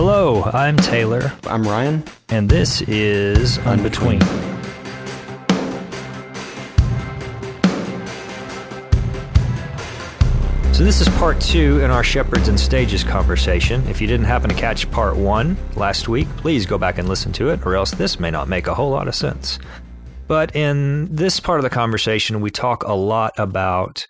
Hello, I'm Taylor, I'm Ryan. and this is Unbetween. So, this is part two in our Shepherds and Stages conversation. If you didn't happen to catch part one last week, please go back and listen to it, or else this may not make a whole lot of sense. But in this part of the conversation, we talk a lot about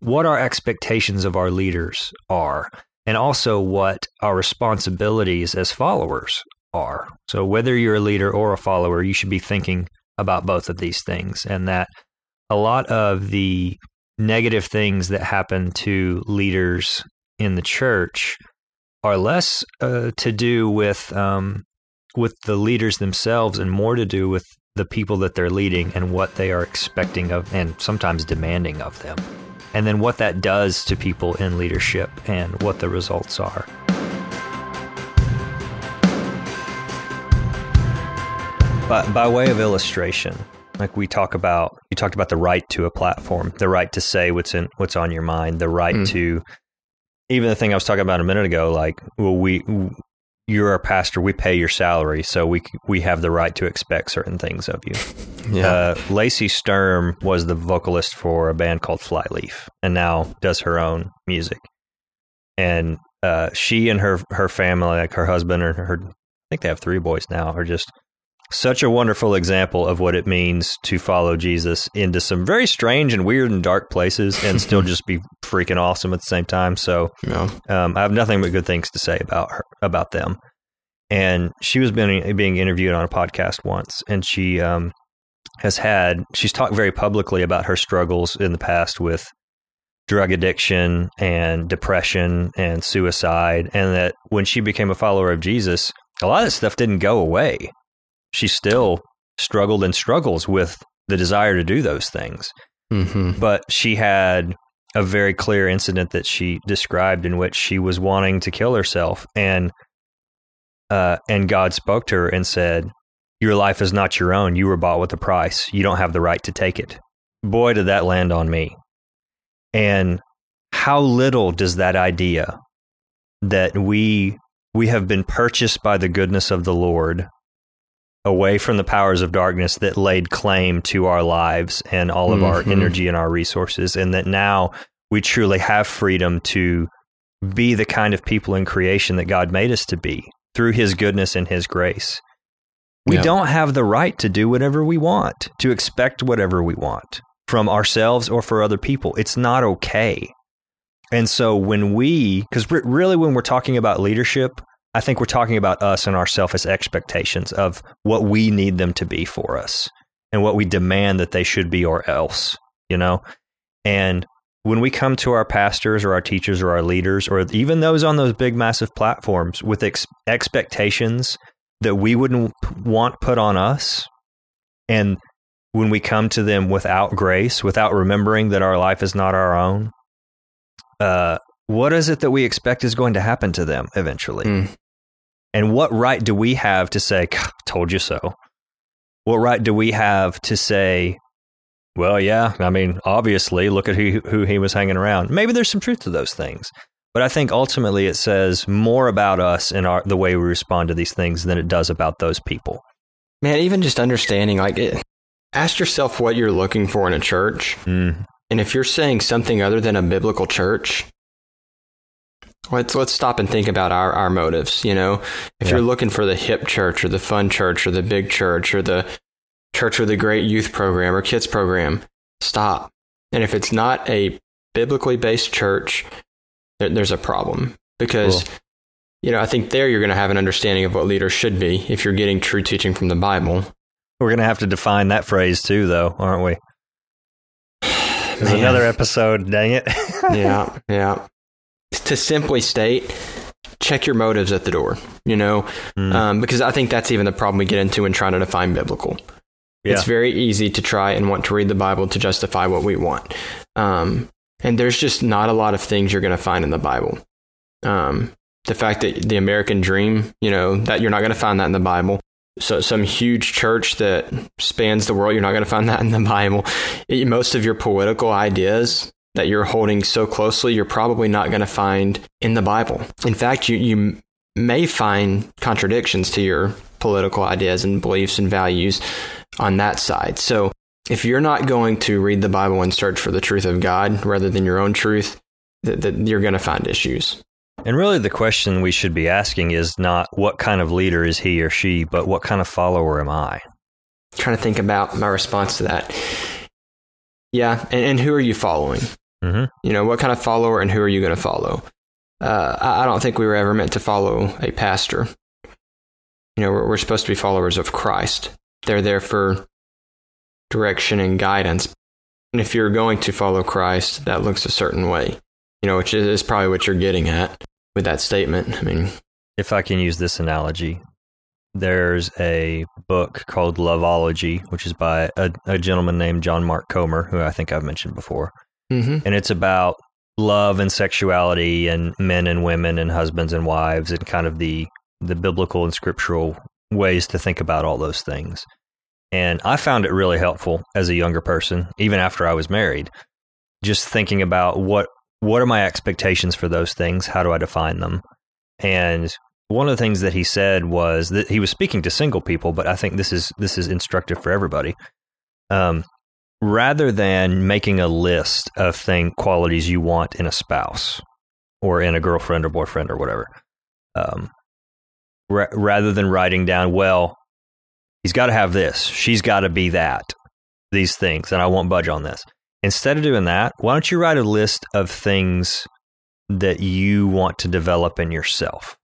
what our expectations of our leaders are, and also what our responsibilities as followers are. So, whether you're a leader or a follower, you should be thinking about both of these things, and that a lot of the negative things that happen to leaders in the church are less uh, to do with um, with the leaders themselves and more to do with the people that they're leading and what they are expecting of and sometimes demanding of them. And then what that does to people in leadership and what the results are. But by way of illustration, like we talk about, you talked about the right to a platform, the right to say what's in what's on your mind, the right Mm. to even the thing I was talking about a minute ago. Like, well, we you're our pastor, we pay your salary, so we we have the right to expect certain things of you. Yeah. Uh, Lacey Sturm was the vocalist for a band called Flyleaf, and now does her own music. And uh, she and her her family, like her husband or her, I think they have three boys now, are just such a wonderful example of what it means to follow Jesus into some very strange and weird and dark places, and still just be freaking awesome at the same time. So yeah. um, I have nothing but good things to say about her about them. And she was being being interviewed on a podcast once, and she um, has had she's talked very publicly about her struggles in the past with drug addiction and depression and suicide, and that when she became a follower of Jesus, a lot of that stuff didn't go away. She still struggled and struggles with the desire to do those things. Mm-hmm. but she had a very clear incident that she described in which she was wanting to kill herself and uh, and God spoke to her and said your life is not your own. You were bought with a price. You don't have the right to take it. Boy did that land on me. And how little does that idea that we we have been purchased by the goodness of the Lord away from the powers of darkness that laid claim to our lives and all of our Mhm. energy and our resources, and that now we truly have freedom to be the kind of people in creation that God made us to be through His goodness and His grace. We Yeah. don't have the right to do whatever we want, to expect whatever we want from ourselves or for other people. It's not okay. And so when we, because really when we're talking about leadership, I think we're talking about us and our selfish expectations of what we need them to be for us and what we demand that they should be or else, you know? And when we come to our pastors or our teachers or our leaders or even those on those big, massive platforms with ex- expectations that we wouldn't want put on us, and when we come to them without grace, without remembering that our life is not our own, uh, what is it that we expect is going to happen to them eventually? Mm. And what right do we have to say, told you so? What right do we have to say, well, yeah, I mean, obviously, look at who, who he was hanging around. Maybe there's some truth to those things. But I think ultimately it says more about us and our, the way we respond to these things than it does about those people. Man, even just understanding, like, it, ask yourself what you're looking for in a church. Mm. And if you're saying something other than a biblical church, let's let's stop and think about our, our motives. You know, if Yeah. you're looking for the hip church or the fun church or the big church or the church with a great youth program or kids program, stop. And if it's not a biblically based church, there, there's a problem because. Cool. You know, I think there you're going to have an understanding of what leaders should be if you're getting true teaching from the Bible. We're going to have to define that phrase too, though, aren't we? There's another episode, dang it. yeah, yeah. To simply state, check your motives at the door, you know, Mm. um, because I think that's even the problem we get into in trying to define biblical. Yeah. It's very easy to try and want to read the Bible to justify what we want. Um, and there's just not a lot of things you're going to find in the Bible. Um, the fact that the American dream, you know, that you're not going to find that in the Bible. So some huge church that spans the world, you're not going to find that in the Bible. It- most of your political ideas that you're holding so closely, you're probably not going to find in the Bible. In fact, you, you may find contradictions to your political ideas and beliefs and values on that side. So if you're not going to read the Bible and search for the truth of God rather than your own truth, that, that you're going to find issues. And really, the question we should be asking is not what kind of leader is he or she, but what kind of follower am I? trying to think about my response to that. Yeah, and, and who are you following? Mm-hmm. You know, what kind of follower and who are you going to follow? Uh, I, I, don't think we were ever meant to follow a pastor. You know, we're, we're supposed to be followers of Christ. They're there for direction and guidance. And if you're going to follow Christ, that looks a certain way, you know, which is probably what you're getting at with that statement. I mean, if I can use this analogy, there's a book called Loveology, which is by a, a gentleman named John Mark Comer, who I think I've mentioned before. mm-hmm. And it's about love and sexuality and men and women and husbands and wives and kind of the, the biblical and scriptural ways to think about all those things. And I found it really helpful as a younger person, even after I was married, just thinking about what what are my expectations for those things? How do I define them? And one of the things that he said was that he was speaking to single people, but I think this is this is instructive for everybody. Um, rather than making a list of thing qualities you want in a spouse or in a girlfriend or boyfriend or whatever, um, ra- rather than writing down, well, he's got to have this, she's got to be that, these things, and I won't budge on this. Instead of doing that, why don't you write a list of things that you want to develop in yourself?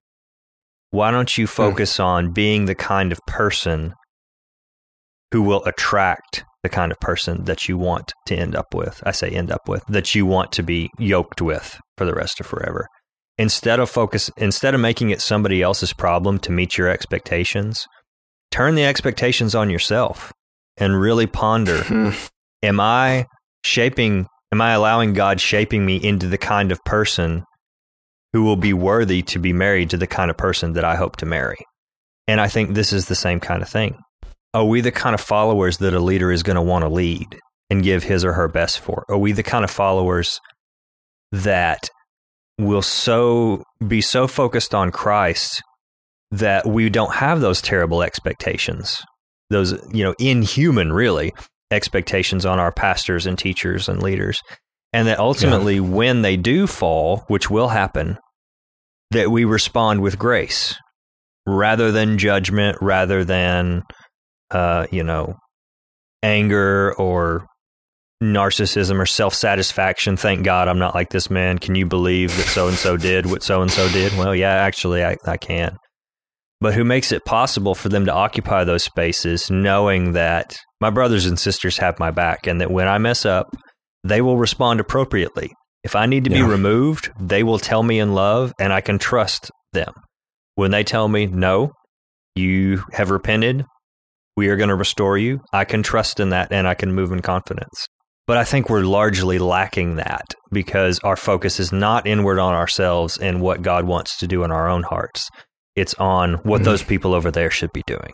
Why don't you focus mm. on being the kind of person who will attract the kind of person that you want to end up with? I say end up with, that you want to be yoked with for the rest of forever. Instead of focus instead of making it somebody else's problem to meet your expectations, turn the expectations on yourself and really ponder hmm. am I shaping am I allowing God shaping me into the kind of person who will be worthy to be married to the kind of person that I hope to marry. And I think this is the same kind of thing. Are we the kind of followers that a leader is going to want to lead and give his or her best for? Are we the kind of followers that will so be so focused on Christ that we don't have those terrible expectations, those, you know, inhuman, really, expectations on our pastors and teachers and leaders. And that ultimately, yeah. when they do fall, which will happen, that we respond with grace rather than judgment, rather than, uh, you know, anger or narcissism or self satisfaction. Thank God I'm not like this man. Can you believe that so and so did what so and so did? Well, yeah, actually, I, I can. But who makes it possible for them to occupy those spaces knowing that my brothers and sisters have my back and that when I mess up, they will respond appropriately. If I need to yeah. be removed, they will tell me in love and I can trust them. When they tell me, no, you have repented, we are going to restore you, I can trust in that and I can move in confidence. But I think we're largely lacking that because our focus is not inward on ourselves and what God wants to do in our own hearts. It's on what mm-hmm. those people over there should be doing.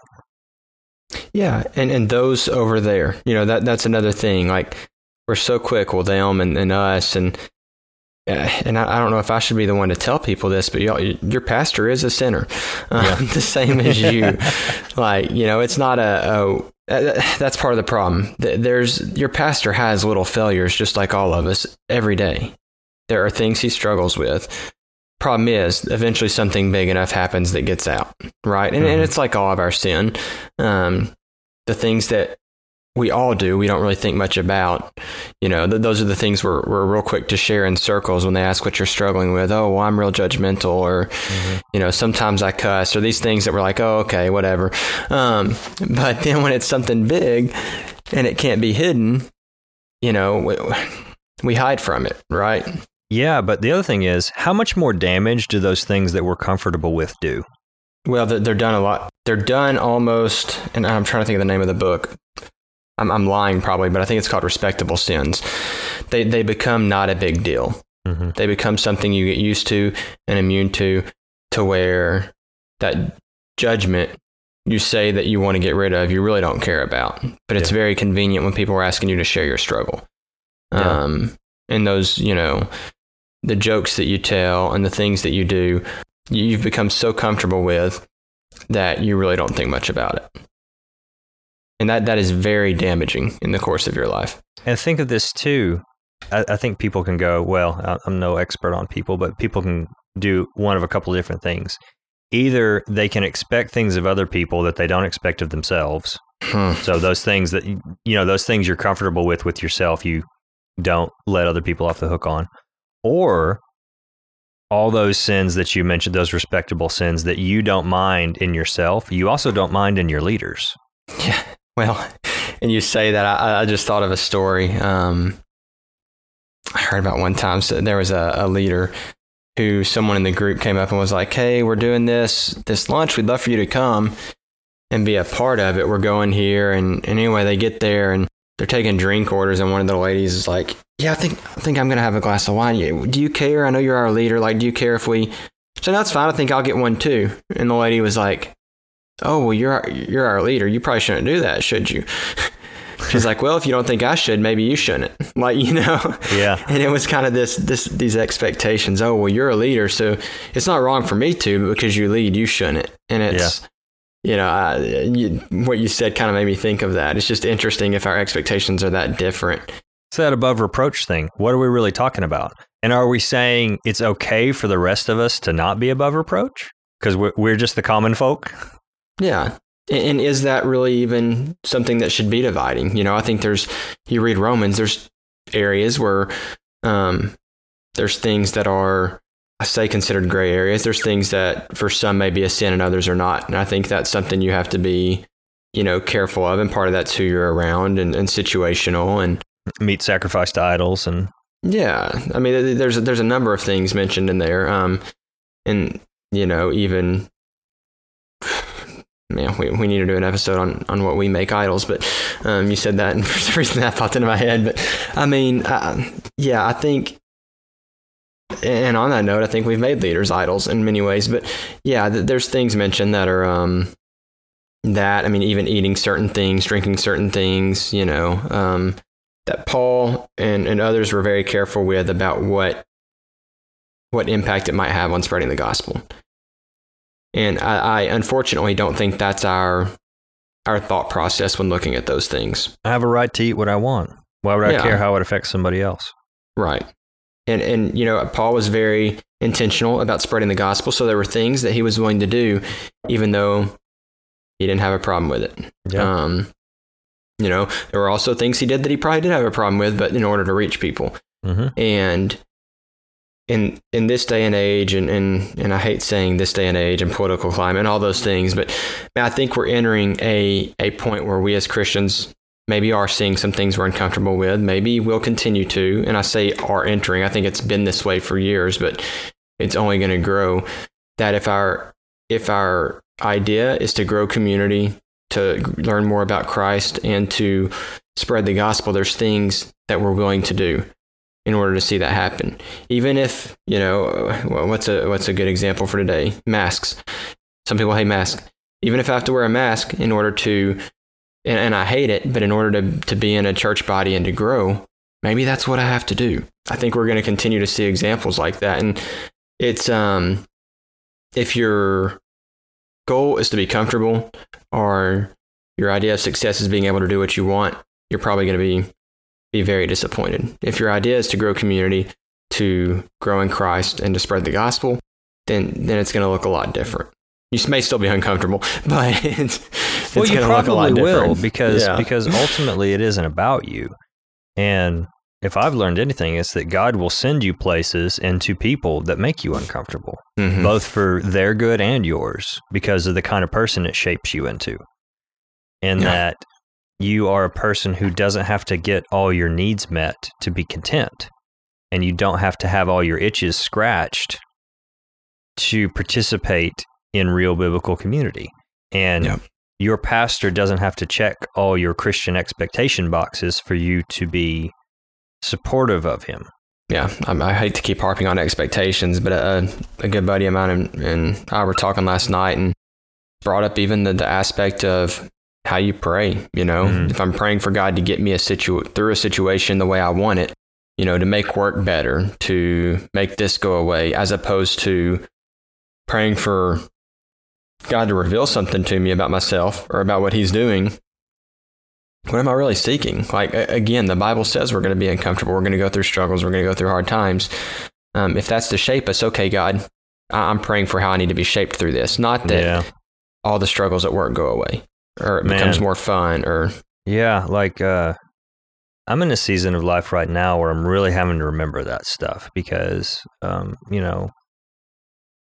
Yeah, and, and those over there, you know, that that's another thing. Like we're so quick with them and, and us and and I, I, don't know if I should be the one to tell people this, but your pastor is a sinner, uh, yeah. the same as you. like you know, it's not a, a that's part of the problem. There's your pastor has little failures, just like all of us, every day. There are things he struggles with. Problem is, eventually something big enough happens that gets out, right? And, mm-hmm. and it's like all of our sin. Um, the things that we all do. We don't really think much about, you know, th- those are the things we're, we're real quick to share in circles when they ask what you're struggling with. Oh, well, I'm real judgmental or, mm-hmm. you know, sometimes I cuss or these things that we're like, oh, okay, whatever. Um, but then when it's something big and it can't be hidden, you know, we, we hide from it, right? Yeah. But the other thing is, how much more damage do those things that we're comfortable with do? Well, they're done a lot. They're done almost, and I'm trying to think of the name of the book. I'm, I'm lying probably, but I think it's called respectable sins. They they become not a big deal. Mm-hmm. They become something you get used to and immune to, to where that judgment you say that you want to get rid of, you really don't care about. But it's yeah. very convenient when people are asking you to share your struggle. Yeah. Um, and those, you know, the jokes that you tell and the things that you do, you've become so comfortable with that you really don't think much about it. And that, that is very damaging in the course of your life. And think of this too. I, I think people can go, well, I'm no expert on people, but people can do one of a couple of different things. Either they can expect things of other people that they don't expect of themselves. Hmm. So those things that you know, those things you're comfortable with with yourself, you don't let other people off the hook on. Or all those sins that you mentioned, those respectable sins that you don't mind in yourself, you also don't mind in your leaders. Yeah. Well, and you say that, I, I just thought of a story. Um, I heard about one time. So there was a, a leader who someone in the group came up and was like, "Hey, we're doing this this lunch. We'd love for you to come and be a part of it. We're going here." And, and anyway, they get there and they're taking drink orders, and one of the ladies is like, "Yeah, I think I think I'm gonna have a glass of wine. Do you care? I know you're our leader. Like, do you care if we?" So that's fine. I think I'll get one too. And the lady was like, "Oh, well, you're our, you're our leader. You probably shouldn't do that, should you?" She's like, well, if you don't think I should, maybe you shouldn't. Like, you know. Yeah. And it was kind of this this these expectations. Oh, well, you're a leader, so it's not wrong for me to, but because you lead, you shouldn't. And it's, you know, I, you, what you said kind of made me think of that. It's just interesting if our expectations are that different. It's that above reproach thing. What are we really talking about? And are we saying it's okay for the rest of us to not be above reproach because we're, we're just the common folk? Yeah. And, is that really even something that should be dividing? You know, I think there's, you read Romans, there's areas where um, there's things that are, I say considered gray areas. There's things that for some may be a sin and others are not. And I think that's something you have to be, you know, careful of. And part of that's who you're around and, and situational. And Meat sacrificed to idols and yeah, I mean, there's there's a number of things mentioned in there, um, and you know, even man, we, we need to do an episode on, on what we make idols. But um, you said that, and for some reason that popped into my head. But I mean, uh, yeah, I think. And on that note, I think we've made leaders idols in many ways. But yeah, th- there's things mentioned that are um, that I mean, even eating certain things, drinking certain things, you know, um, that Paul and, and others were very careful with about what what impact it might have on spreading the gospel. And I, I unfortunately don't think that's our our thought process when looking at those things. I have a right to eat what I want. Why would I Yeah. care how it affects somebody else? Right. And and you know, Paul was very intentional about spreading the gospel, so there were things that he was willing to do even though he didn't have a problem with it. Yeah. Um you know, there were also things he did that he probably did have a problem with, but in order to reach people. hmm And in in this day and age, and, and and I hate saying this day and age and political climate and all those things, but I think we're entering a a point where we as Christians maybe are seeing some things we're uncomfortable with. Maybe we'll continue to, and I say are entering. I think it's been this way for years, but it's only going to grow. That if our if our idea is to grow community, to learn more about Christ, and to spread the gospel, there's things that we're willing to do in order to see that happen. Even if you know, what's a what's a good example for today? Masks. Some people hate masks. Even if I have to wear a mask in order to, and, and I hate it, but in order to to be in a church body and to grow, maybe that's what I have to do. I think we're going to continue to see examples like that, and it's um, if your goal is to be comfortable or your idea of success is being able to do what you want, you're probably going to be be very disappointed. If your idea is to grow community, to grow in Christ, and to spread the gospel, then then it's going to look a lot different. You may still be uncomfortable, but it's, it's Well, you gonna look a lot probably will different. because Yeah. because ultimately it isn't about you. And if I've learned anything, it's that God will send you places and to people that make you uncomfortable, Mhm. both for their good and yours, because of the kind of person it shapes you into. And Yeah. that you are a person who doesn't have to get all your needs met to be content. And you don't have to have all your itches scratched to participate in real biblical community. And Yeah. your pastor doesn't have to check all your Christian expectation boxes for you to be supportive of him. Yeah, I, I hate to keep harping on expectations, but a, a good buddy of mine and, and I were talking last night and brought up even the, the aspect of how you pray. You know, Mhm. if I'm praying for God to get me a situ- through a situation the way I want it, you know, to make work better, to make this go away, as opposed to praying for God to reveal something to me about myself or about what He's doing, what am I really seeking? Like, again, the Bible says we're going to be uncomfortable. We're going to go through struggles. We're going to go through hard times. Um, if that's to shape us, okay, God, I'm praying for how I need to be shaped through this. Not that yeah. all the struggles at work go away or it Man. becomes more fun or. Yeah. Like, uh, I'm in a season of life right now where I'm really having to remember that stuff because, um, you know,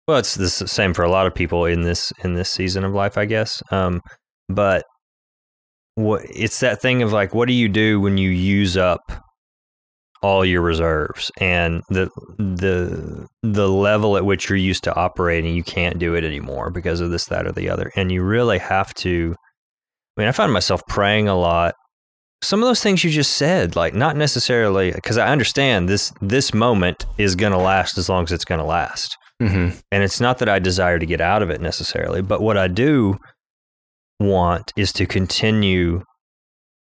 well, it's the same for a lot of people in this in this season of life, I guess. Um, but what it's that thing of like, what do you do when you use up all your reserves and the the the level at which you're used to operating, you can't do it anymore because of this, that, or the other, and you really have to. I mean, I find myself praying a lot some of those things you just said, like not necessarily because I understand this this moment is going to last as long as it's going to last. Mm-hmm. And it's not that I desire to get out of it necessarily, but what I do want is to continue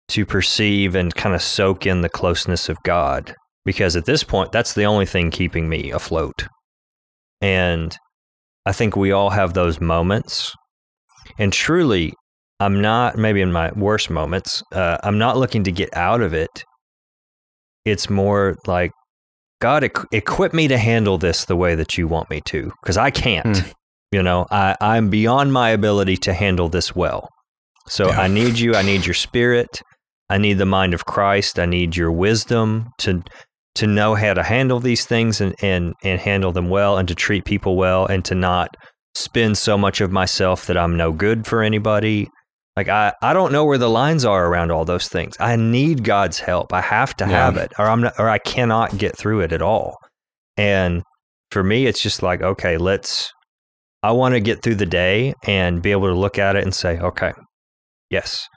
to perceive and kind of soak in the closeness of God. Because at this point, that's the only thing keeping me afloat. And I think we all have those moments. And truly, I'm not, maybe in my worst moments, uh, I'm not looking to get out of it. It's more like God, equip me to handle this the way that you want me to, because I can't. Mm. You know, I, I'm beyond my ability to handle this well. So yeah. I need you. I need your spirit. I need the mind of Christ. I need your wisdom to to know how to handle these things and, and, and handle them well and to treat people well and to not spend so much of myself that I'm no good for anybody. Like I, I don't know where the lines are around all those things. I need God's help. I have to yeah. have it, or I'm not, or I cannot get through it at all. And for me, it's just like, okay, let's. I want to get through the day and be able to look at it and say, okay, yes.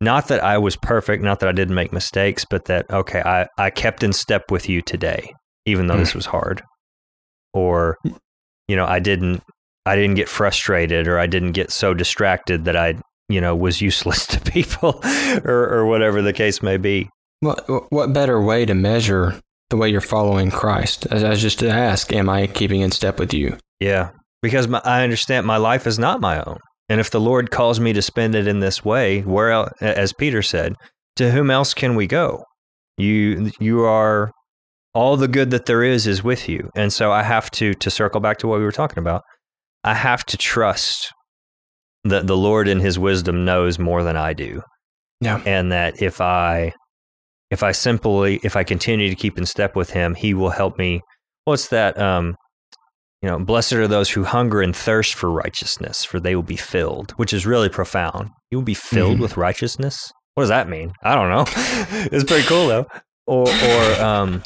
Not that I was perfect, not that I didn't make mistakes, but that okay, I, I kept in step with you today, even though mm. this was hard. Or, you know, I didn't I didn't get frustrated or I didn't get so distracted that I you know was useless to people or, or whatever the case may be. What what better way to measure the way you're following Christ? As, as just to ask am I keeping in step with you? Yeah because my, I understand my life is not my own. And if the Lord calls me to spend it in this way where else, as Peter said to whom else can we go? You you are all the good that there is is with you. And so I have to to circle back to what we were talking about I have to trust that the Lord in his wisdom knows more than I do. Yeah. And that if I if I simply if I continue to keep in step with him, he will help me. What's that um you know, blessed are those who hunger and thirst for righteousness, for they will be filled, which is really profound. You will be filled mm-hmm. with righteousness. What does that mean? I don't know. it's pretty cool though. Or, or um,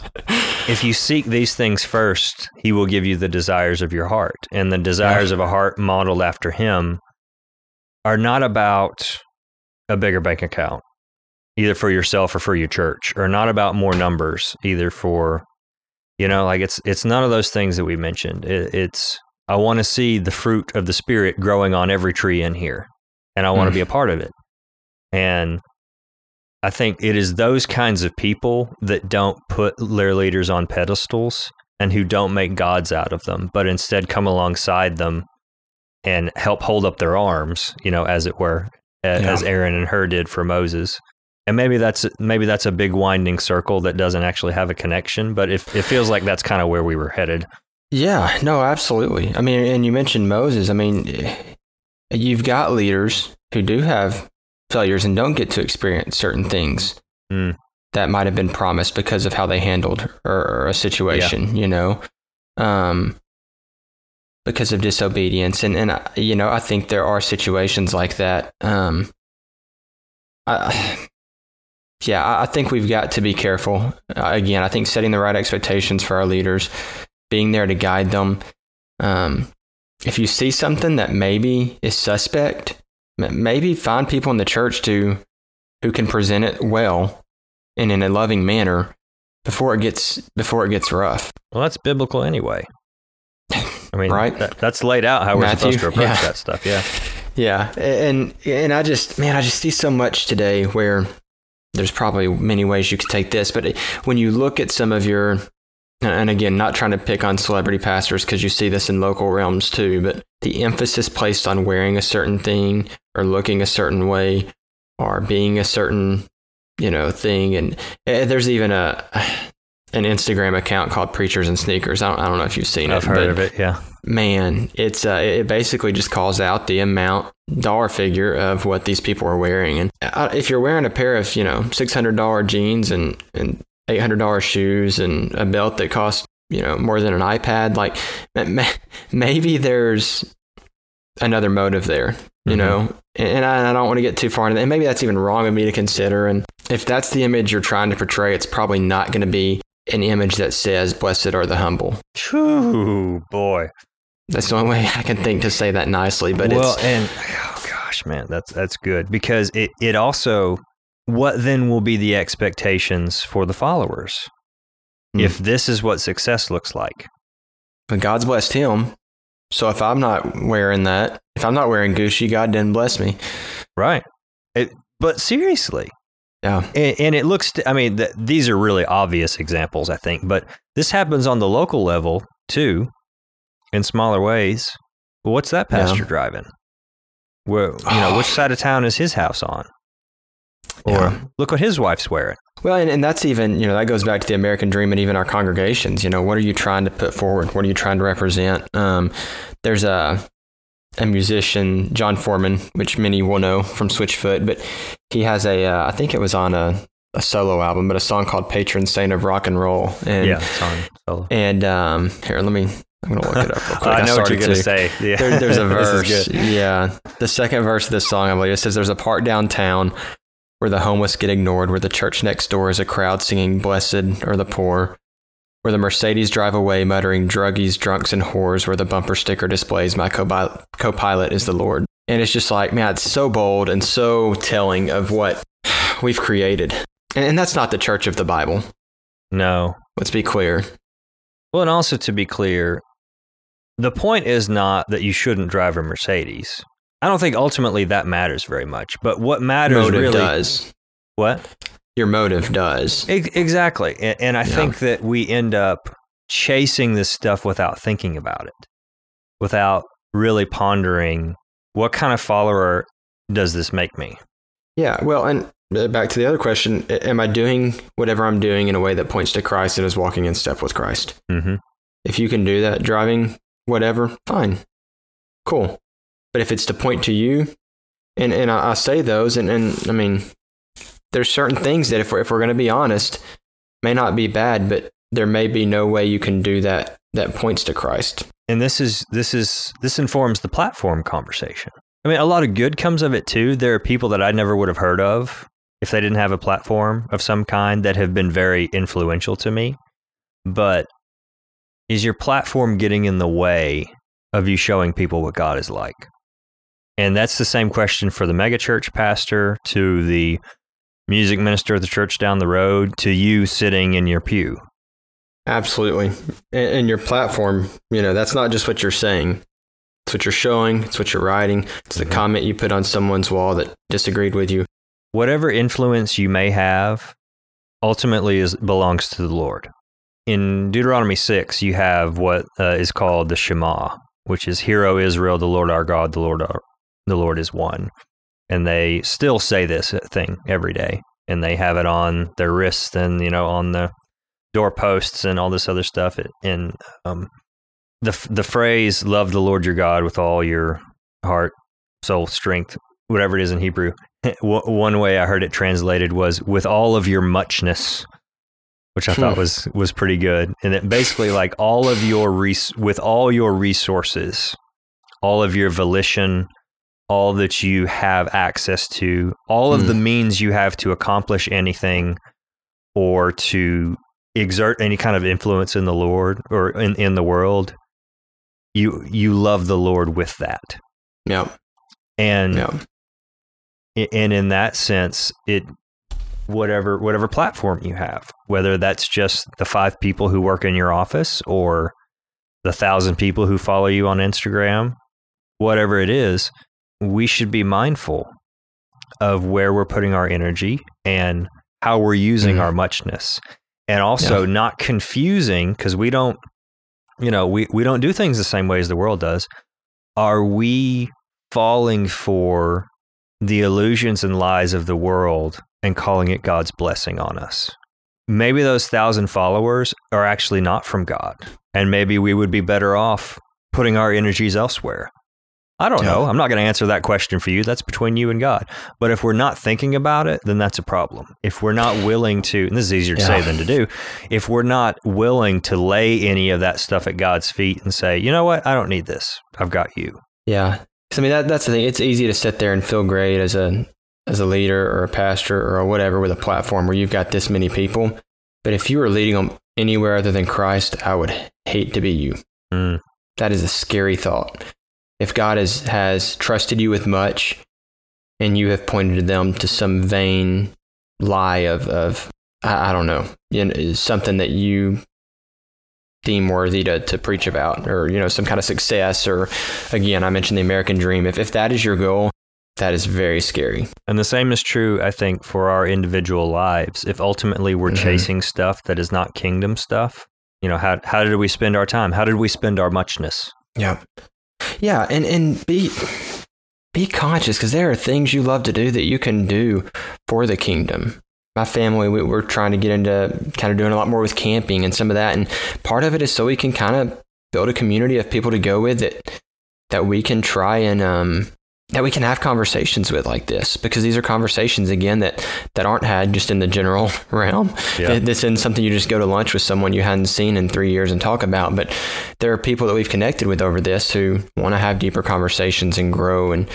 if you seek these things first, he will give you the desires of your heart, and the desires yeah. of a heart modeled after him are not about a bigger bank account, either for yourself or for your church, or not about more numbers, either for, you know, like it's it's none of those things that we mentioned. It, it's I want to see the fruit of the spirit growing on every tree in here, and I want to mm. be a part of it. And I think it is those kinds of people that don't put their leaders on pedestals and who don't make gods out of them, but instead come alongside them and help hold up their arms, you know, as it were, as, yeah. as Aaron and Hur did for Moses. And maybe that's maybe that's a big winding circle that doesn't actually have a connection, but it, it feels like that's kind of where we were headed. Yeah, no, absolutely. I mean, and you mentioned Moses. I mean, you've got leaders who do have failures and don't get to experience certain things mm. that might have been promised because of how they handled or, or a situation. Yeah. You know, um, because of disobedience. And, and you know, I think there are situations like that. Um, I, yeah, I think we've got to be careful. Uh, again, I think setting the right expectations for our leaders, being there to guide them. Um, if you see something that maybe is suspect, maybe find people in the church to who can present it well and in a loving manner before it gets before it gets rough. Well, that's biblical anyway. I mean, right? That, that's laid out how we're Matthew, supposed to approach yeah. that stuff. Yeah. Yeah. And, and I just, man, I just see so much today where there's probably many ways you could take this, but when you look at some of your and again, not trying to pick on celebrity pastors because you see this in local realms too, but the emphasis placed on wearing a certain thing or looking a certain way or being a certain, you know, thing. And there's even a an Instagram account called Preachers and Sneakers. I don't, I don't know if you've seen it. I've heard of it. Yeah. Man, it's uh, it basically just calls out the amount dollar figure of what these people are wearing. And uh, if you're wearing a pair of you know six hundred dollar jeans and and eight hundred dollar shoes and a belt that costs you know more than an iPad, like maybe there's another motive there. You mm-hmm. know, and I, I don't want to get too far into that. And maybe that's even wrong of me to consider. And if that's the image you're trying to portray, it's probably not going to be an image that says, Blessed are the humble. Ooh, boy. That's the only way I can think to say that nicely. But well, and oh gosh, man, that's that's good because it it also what then will be the expectations for the followers mm. if this is what success looks like. But God's blessed him, so if I'm not wearing that, if I'm not wearing Gucci, God didn't bless me. Right. It, but seriously, yeah. And, and it looks, I mean, th- these are really obvious examples, I think, but this happens on the local level too, in smaller ways. what's that pastor yeah. driving? Where, you know, which side of town is his house on? Or yeah. look what his wife's wearing. Well, and, and that's even, you know, that goes back to the American dream and even our congregations. You know, what are you trying to put forward? What are you trying to represent? Um, there's a, a musician, Jon Foreman, which many will know from Switchfoot, but he has a, uh, I think it was on a, a solo album, but a song called Patron Saint of Rock and Roll. And, yeah, song solo. And um, here, let me, I'm going to look it up real quick. I know I what you're going to say. Yeah. There, there's a verse. yeah. The second verse of this song, I believe, it says, There's a part downtown where the homeless get ignored, where the church next door is a crowd singing, Blessed are the poor where the Mercedes drive away muttering druggies, drunks, and whores, where the bumper sticker displays my co pilot is the Lord. And it's just like, man, it's so bold and so telling of what we've created. And that's not the church of the Bible. No. Let's be clear. Well, and also to be clear, the point is not that you shouldn't drive a Mercedes. I don't think ultimately that matters very much. But what matters Motive really does. What? Your motive does. Exactly. And, and I yeah. think that we end up chasing this stuff without thinking about it, without really pondering what kind of follower does this make me? Yeah. Well, and uh, back to the other question Am I doing whatever I'm doing in a way that points to Christ and is walking in step with Christ? Mm-hmm. If you can do that, driving whatever, fine. Cool. But if it's to point to you, and, and I, I say those, and, and I mean, there's certain things that if we're, if we're going to be honest, may not be bad, but there may be no way you can do that that points to Christ. And this is this is this informs the platform conversation. I mean, a lot of good comes of it too. There are people that I never would have heard of if they didn't have a platform of some kind that have been very influential to me. But is your platform getting in the way of you showing people what God is like? And that's the same question for the megachurch pastor to the music minister at the church down the road to you sitting in your pew. Absolutely. And, your platform, you know, that's not just what you're saying. It's what you're showing, it's what you're writing, it's the mm-hmm. comment you put on someone's wall that disagreed with you. Whatever influence you may have ultimately is belongs to the Lord. In Deuteronomy 6, you have what uh, is called the Shema, which is Hear, O Israel, the Lord our God, the Lord our, the Lord is one and they still say this thing every day and they have it on their wrists and you know on the doorposts and all this other stuff and um, the the phrase love the lord your god with all your heart soul strength whatever it is in hebrew one way i heard it translated was with all of your muchness which i thought hmm. was was pretty good and it basically like all of your res- with all your resources all of your volition all that you have access to, all of mm. the means you have to accomplish anything or to exert any kind of influence in the Lord or in, in the world, you you love the Lord with that. Yeah. And yeah. and in that sense, it whatever whatever platform you have, whether that's just the five people who work in your office or the thousand people who follow you on Instagram, whatever it is, we should be mindful of where we're putting our energy and how we're using mm-hmm. our muchness. and also yeah. not confusing because we don't, you know, we, we don't do things the same way as the world does. Are we falling for the illusions and lies of the world and calling it God's blessing on us? Maybe those thousand followers are actually not from God, and maybe we would be better off putting our energies elsewhere. I don't know. I'm not going to answer that question for you. That's between you and God. But if we're not thinking about it, then that's a problem. If we're not willing to, and this is easier to yeah. say than to do, if we're not willing to lay any of that stuff at God's feet and say, you know what, I don't need this. I've got you. Yeah. I mean, that, that's the thing. It's easy to sit there and feel great as a as a leader or a pastor or whatever with a platform where you've got this many people. But if you were leading them anywhere other than Christ, I would hate to be you. Mm. That is a scary thought if God has, has trusted you with much and you have pointed them to some vain lie of, of I, I don't know, you know, something that you deem worthy to, to preach about or, you know, some kind of success or again, I mentioned the American dream. If, if that is your goal, that is very scary. And the same is true, I think, for our individual lives. If ultimately we're mm-hmm. chasing stuff that is not kingdom stuff, you know, how, how did we spend our time? How did we spend our muchness? Yeah. Yeah, and and be be conscious because there are things you love to do that you can do for the kingdom. My family, we, we're trying to get into kind of doing a lot more with camping and some of that, and part of it is so we can kind of build a community of people to go with that that we can try and um, that we can have conversations with like this because these are conversations again that that aren't had just in the general realm. Yeah. this isn't something you just go to lunch with someone you hadn't seen in three years and talk about but there are people that we've connected with over this who want to have deeper conversations and grow and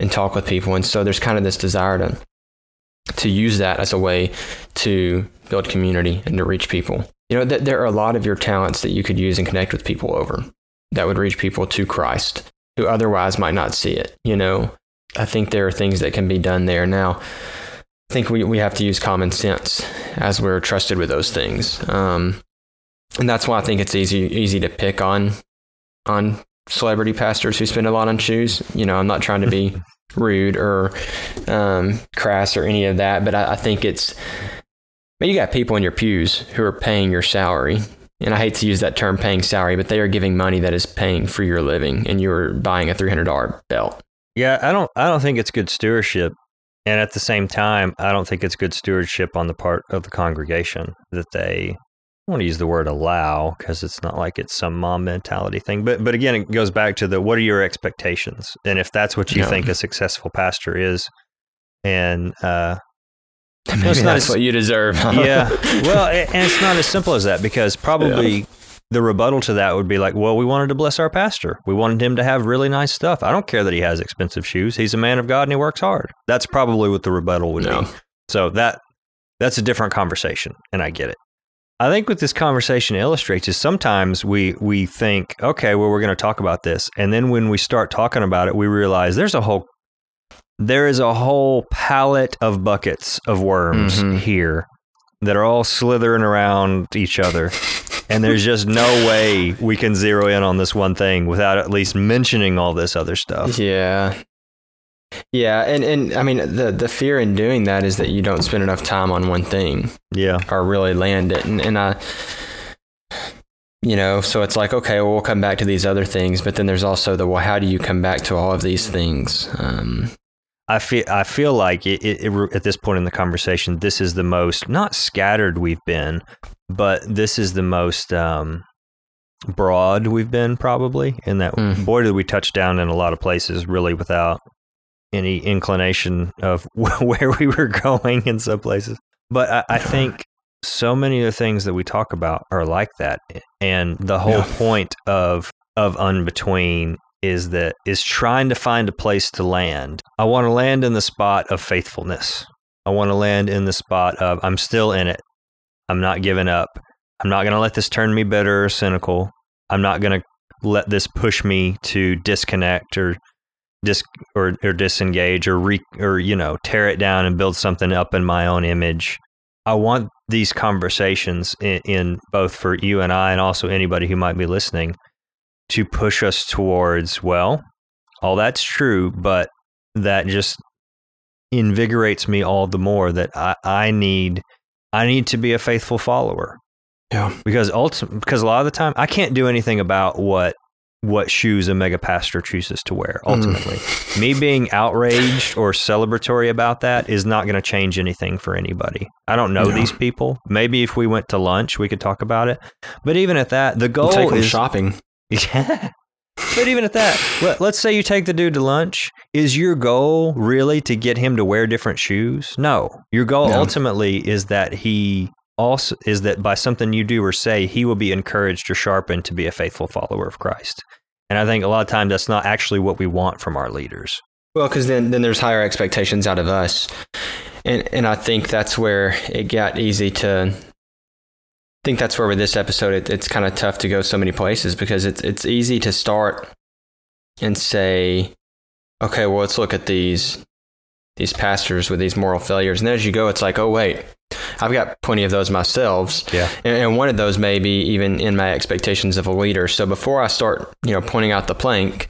and talk with people. And so there's kind of this desire to to use that as a way to build community and to reach people. You know th- there are a lot of your talents that you could use and connect with people over that would reach people to christ who otherwise might not see it. You know, I think there are things that can be done there. Now, I think we, we have to use common sense as we're trusted with those things. Um, and that's why I think it's easy easy to pick on on celebrity pastors who spend a lot on shoes. You know, I'm not trying to be rude or um, crass or any of that, but I, I think it's. You got people in your pews who are paying your salary and I hate to use that term paying salary, but they are giving money that is paying for your living and you're buying a $300 belt. Yeah, I don't I don't think it's good stewardship. And at the same time, I don't think it's good stewardship on the part of the congregation that they I want to use the word allow because it's not like it's some mom mentality thing. But but again, it goes back to the what are your expectations? And if that's what you yeah. think a successful pastor is, and uh, Maybe that's as, what you deserve. Huh? Yeah. Well, and it's not as simple as that because probably yeah. the rebuttal to that would be like, well, we wanted to bless our pastor. We wanted him to have really nice stuff. I don't care that he has expensive shoes. He's a man of God and he works hard. That's probably what the rebuttal would be. So that that's a different conversation, and I get it. I think what this conversation illustrates is sometimes we we think, okay, well, we're going to talk about this, and then when we start talking about it, we realize there's a whole there is a whole palette of buckets of worms mm-hmm. here that are all slithering around each other. and there's just no way we can zero in on this one thing without at least mentioning all this other stuff. Yeah. Yeah, and, and I mean the the fear in doing that is that you don't spend enough time on one thing. Yeah. Or really land it. And and I you know, so it's like, okay, well, we'll come back to these other things, but then there's also the, well, how do you come back to all of these things? Um, I feel I feel like it, it, it, at this point in the conversation, this is the most not scattered we've been, but this is the most um, broad we've been probably. In that, mm. boy, did we touch down in a lot of places really without any inclination of where we were going in some places. But I, I think so many of the things that we talk about are like that, and the whole yeah. point of of unbetween is that is trying to find a place to land. I want to land in the spot of faithfulness. I want to land in the spot of I'm still in it. I'm not giving up. I'm not going to let this turn me bitter or cynical. I'm not going to let this push me to disconnect or dis or, or disengage or re, or you know tear it down and build something up in my own image. I want these conversations in, in both for you and I and also anybody who might be listening to push us towards, well, all that's true, but that just invigorates me all the more that I, I need I need to be a faithful follower. Yeah. Because ultimately, because a lot of the time I can't do anything about what what shoes a mega pastor chooses to wear Mm. ultimately. Me being outraged or celebratory about that is not going to change anything for anybody. I don't know these people. Maybe if we went to lunch, we could talk about it. But even at that, the goal Take them is shopping. yeah. But even at that, let, let's say you take the dude to lunch. Is your goal really to get him to wear different shoes? No. Your goal No. ultimately is that he also is that by something you do or say, he will be encouraged or sharpened to be a faithful follower of Christ. And I think a lot of times that's not actually what we want from our leaders. Well, because then, then there's higher expectations out of us, and and I think that's where it got easy to. I think that's where with this episode it, it's kind of tough to go so many places because it's it's easy to start and say, okay, well let's look at these these pastors with these moral failures, and as you go, it's like, oh wait, I've got plenty of those myself, Yeah. and, and one of those may be even in my expectations of a leader. So before I start, you know, pointing out the plank,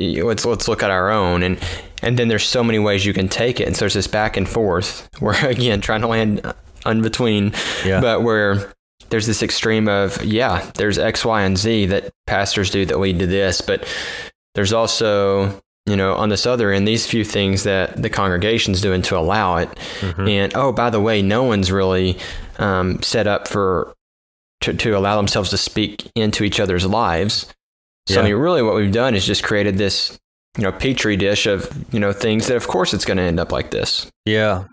let's let's look at our own and and then there's so many ways you can take it and so there's this back and forth where again trying to land in between Yeah. but where there's this extreme of yeah there's x y and z that pastors do that lead to this but there's also you know on this other end these few things that the congregation's doing to allow it Mhm. and oh by the way no one's really um, set up for to, to allow themselves to speak into each other's lives so I mean, really, what we've done is just created this, you know, petri dish of you know things that, of course, it's going to end up like this. Yeah.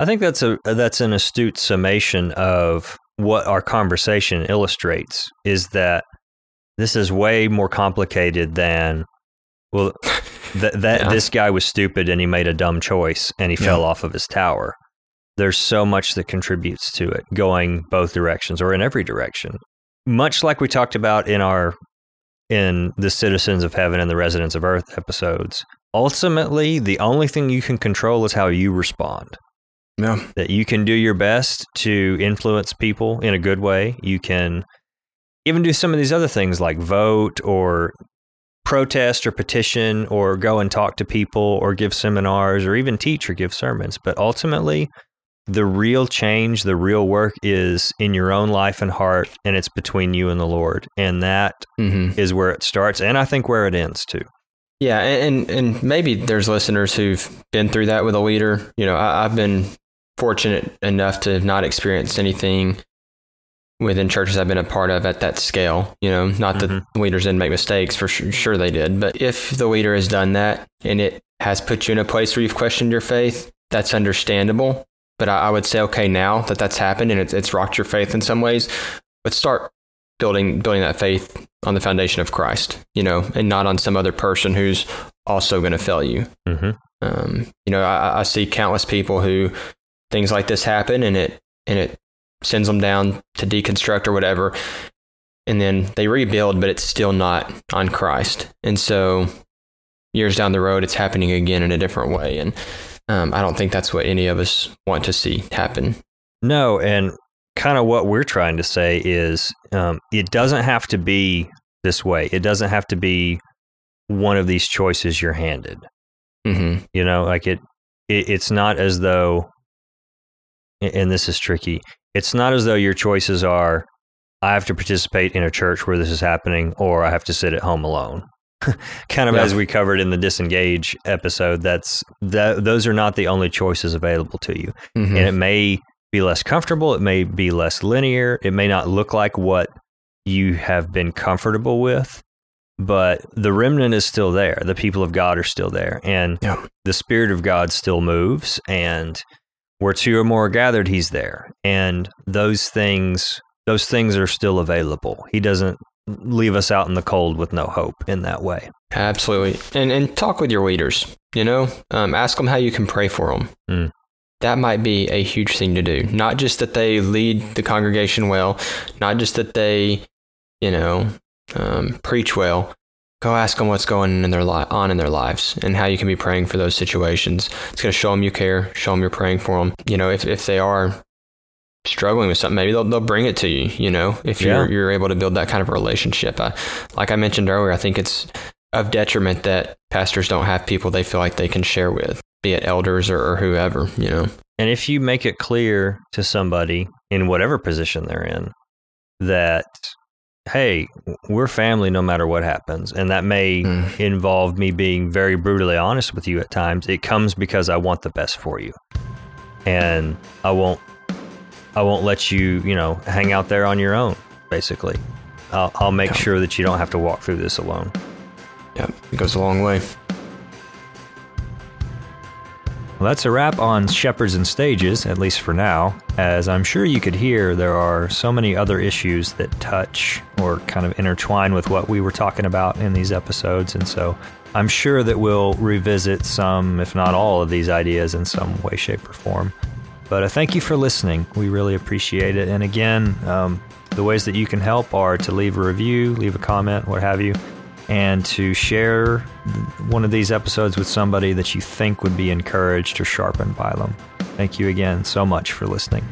I think that's a that's an astute summation of what our conversation illustrates is that this is way more complicated than well th- that Yeah. this guy was stupid and he made a dumb choice and he Yeah. fell off of his tower. There's so much that contributes to it going both directions or in every direction. Much like we talked about in our in the citizens of heaven and the residents of earth episodes. Ultimately, the only thing you can control is how you respond Yeah, that you can do your best to influence people in a good way. You can even do some of these other things like vote or protest or petition or go and talk to people or give seminars or even teach or give sermons. But ultimately, the real change, the real work is in your own life and heart, and it's between you and the Lord. And that hmm is where it starts, and I think where it ends too. yeah, and and maybe there's listeners who've been through that with a leader. You know, I, I've been fortunate enough to have not experienced anything within churches I've been a part of at that scale. You know, not Mhm. that leaders didn't make mistakes, for sure, sure they did, but if the leader has done that and it has put you in a place where you've questioned your faith, that's understandable. But I, I would say, okay, now that that's happened and it's, it's rocked your faith in some ways, let's start building building that faith on the foundation of Christ, you know, and not on some other person who's also going to fail you. Mm-hmm. Um, you know, I, I see countless people who things like this happen and it and it sends them down to deconstruct or whatever, and then they rebuild, but it's still not on Christ. And so years down the road, it's happening again in a different way, and um, I don't think that's what any of us want to see happen. No, and kind of what we're trying to say is um, it doesn't have to be this way. It doesn't have to be one of these choices you're handed. hmm You know, like it, it it's not as though, and this is tricky. It's not as though your choices are, I have to participate in a church where this is happening, or I have to sit at home alone. kind of Yeah. as we covered in the disengage episode. That's that. Those are not the only choices available to you hmm and it may be less comfortable. It may be less linear. It may not look like what you have been comfortable with, but the remnant is still there. The people of God are still there, and Yeah. the Spirit of God still moves. And where two or more are gathered, He's there. And those things, those things are still available. He doesn't leave us out in the cold with no hope in that way. Absolutely. And and talk with your leaders, you know, um, ask them how you can pray for them. Mm. That might be a huge thing to do. Not just that they lead the congregation well, not just that they, you know, um, preach well. Go ask them what's going in their li- on in their lives and how you can be praying for those situations. It's going to show them you care, show them you're praying for them. You know, if, if they are struggling with something, maybe they'll, they'll bring it to you, you know, if Yeah. you're, you're able to build that kind of relationship. I, like I mentioned earlier, I think it's of detriment that pastors don't have people they feel like they can share with, be it elders or, or whoever, you know. And if you make it clear to somebody in whatever position they're in that, hey, we're family no matter what happens, and that may mm. involve me being very brutally honest with you at times, it comes because I want the best for you. And I won't I won't let you, you know, hang out there on your own, basically. I'll, I'll make yeah. sure that you don't have to walk through this alone. Yeah, it goes a long way. Well, that's a wrap on Shepherds and Stages, at least for now. As I'm sure you could hear, there are so many other issues that touch or kind of intertwine with what we were talking about in these episodes. And so I'm sure that we'll revisit some, if not all, of these ideas in some way, shape, or form. But uh, thank you for listening. We really appreciate it. And again, um, the ways that you can help are to leave a review, leave a comment, what have you and to share one of these episodes with somebody that you think would be encouraged or sharpened by them. Thank you again so much for listening.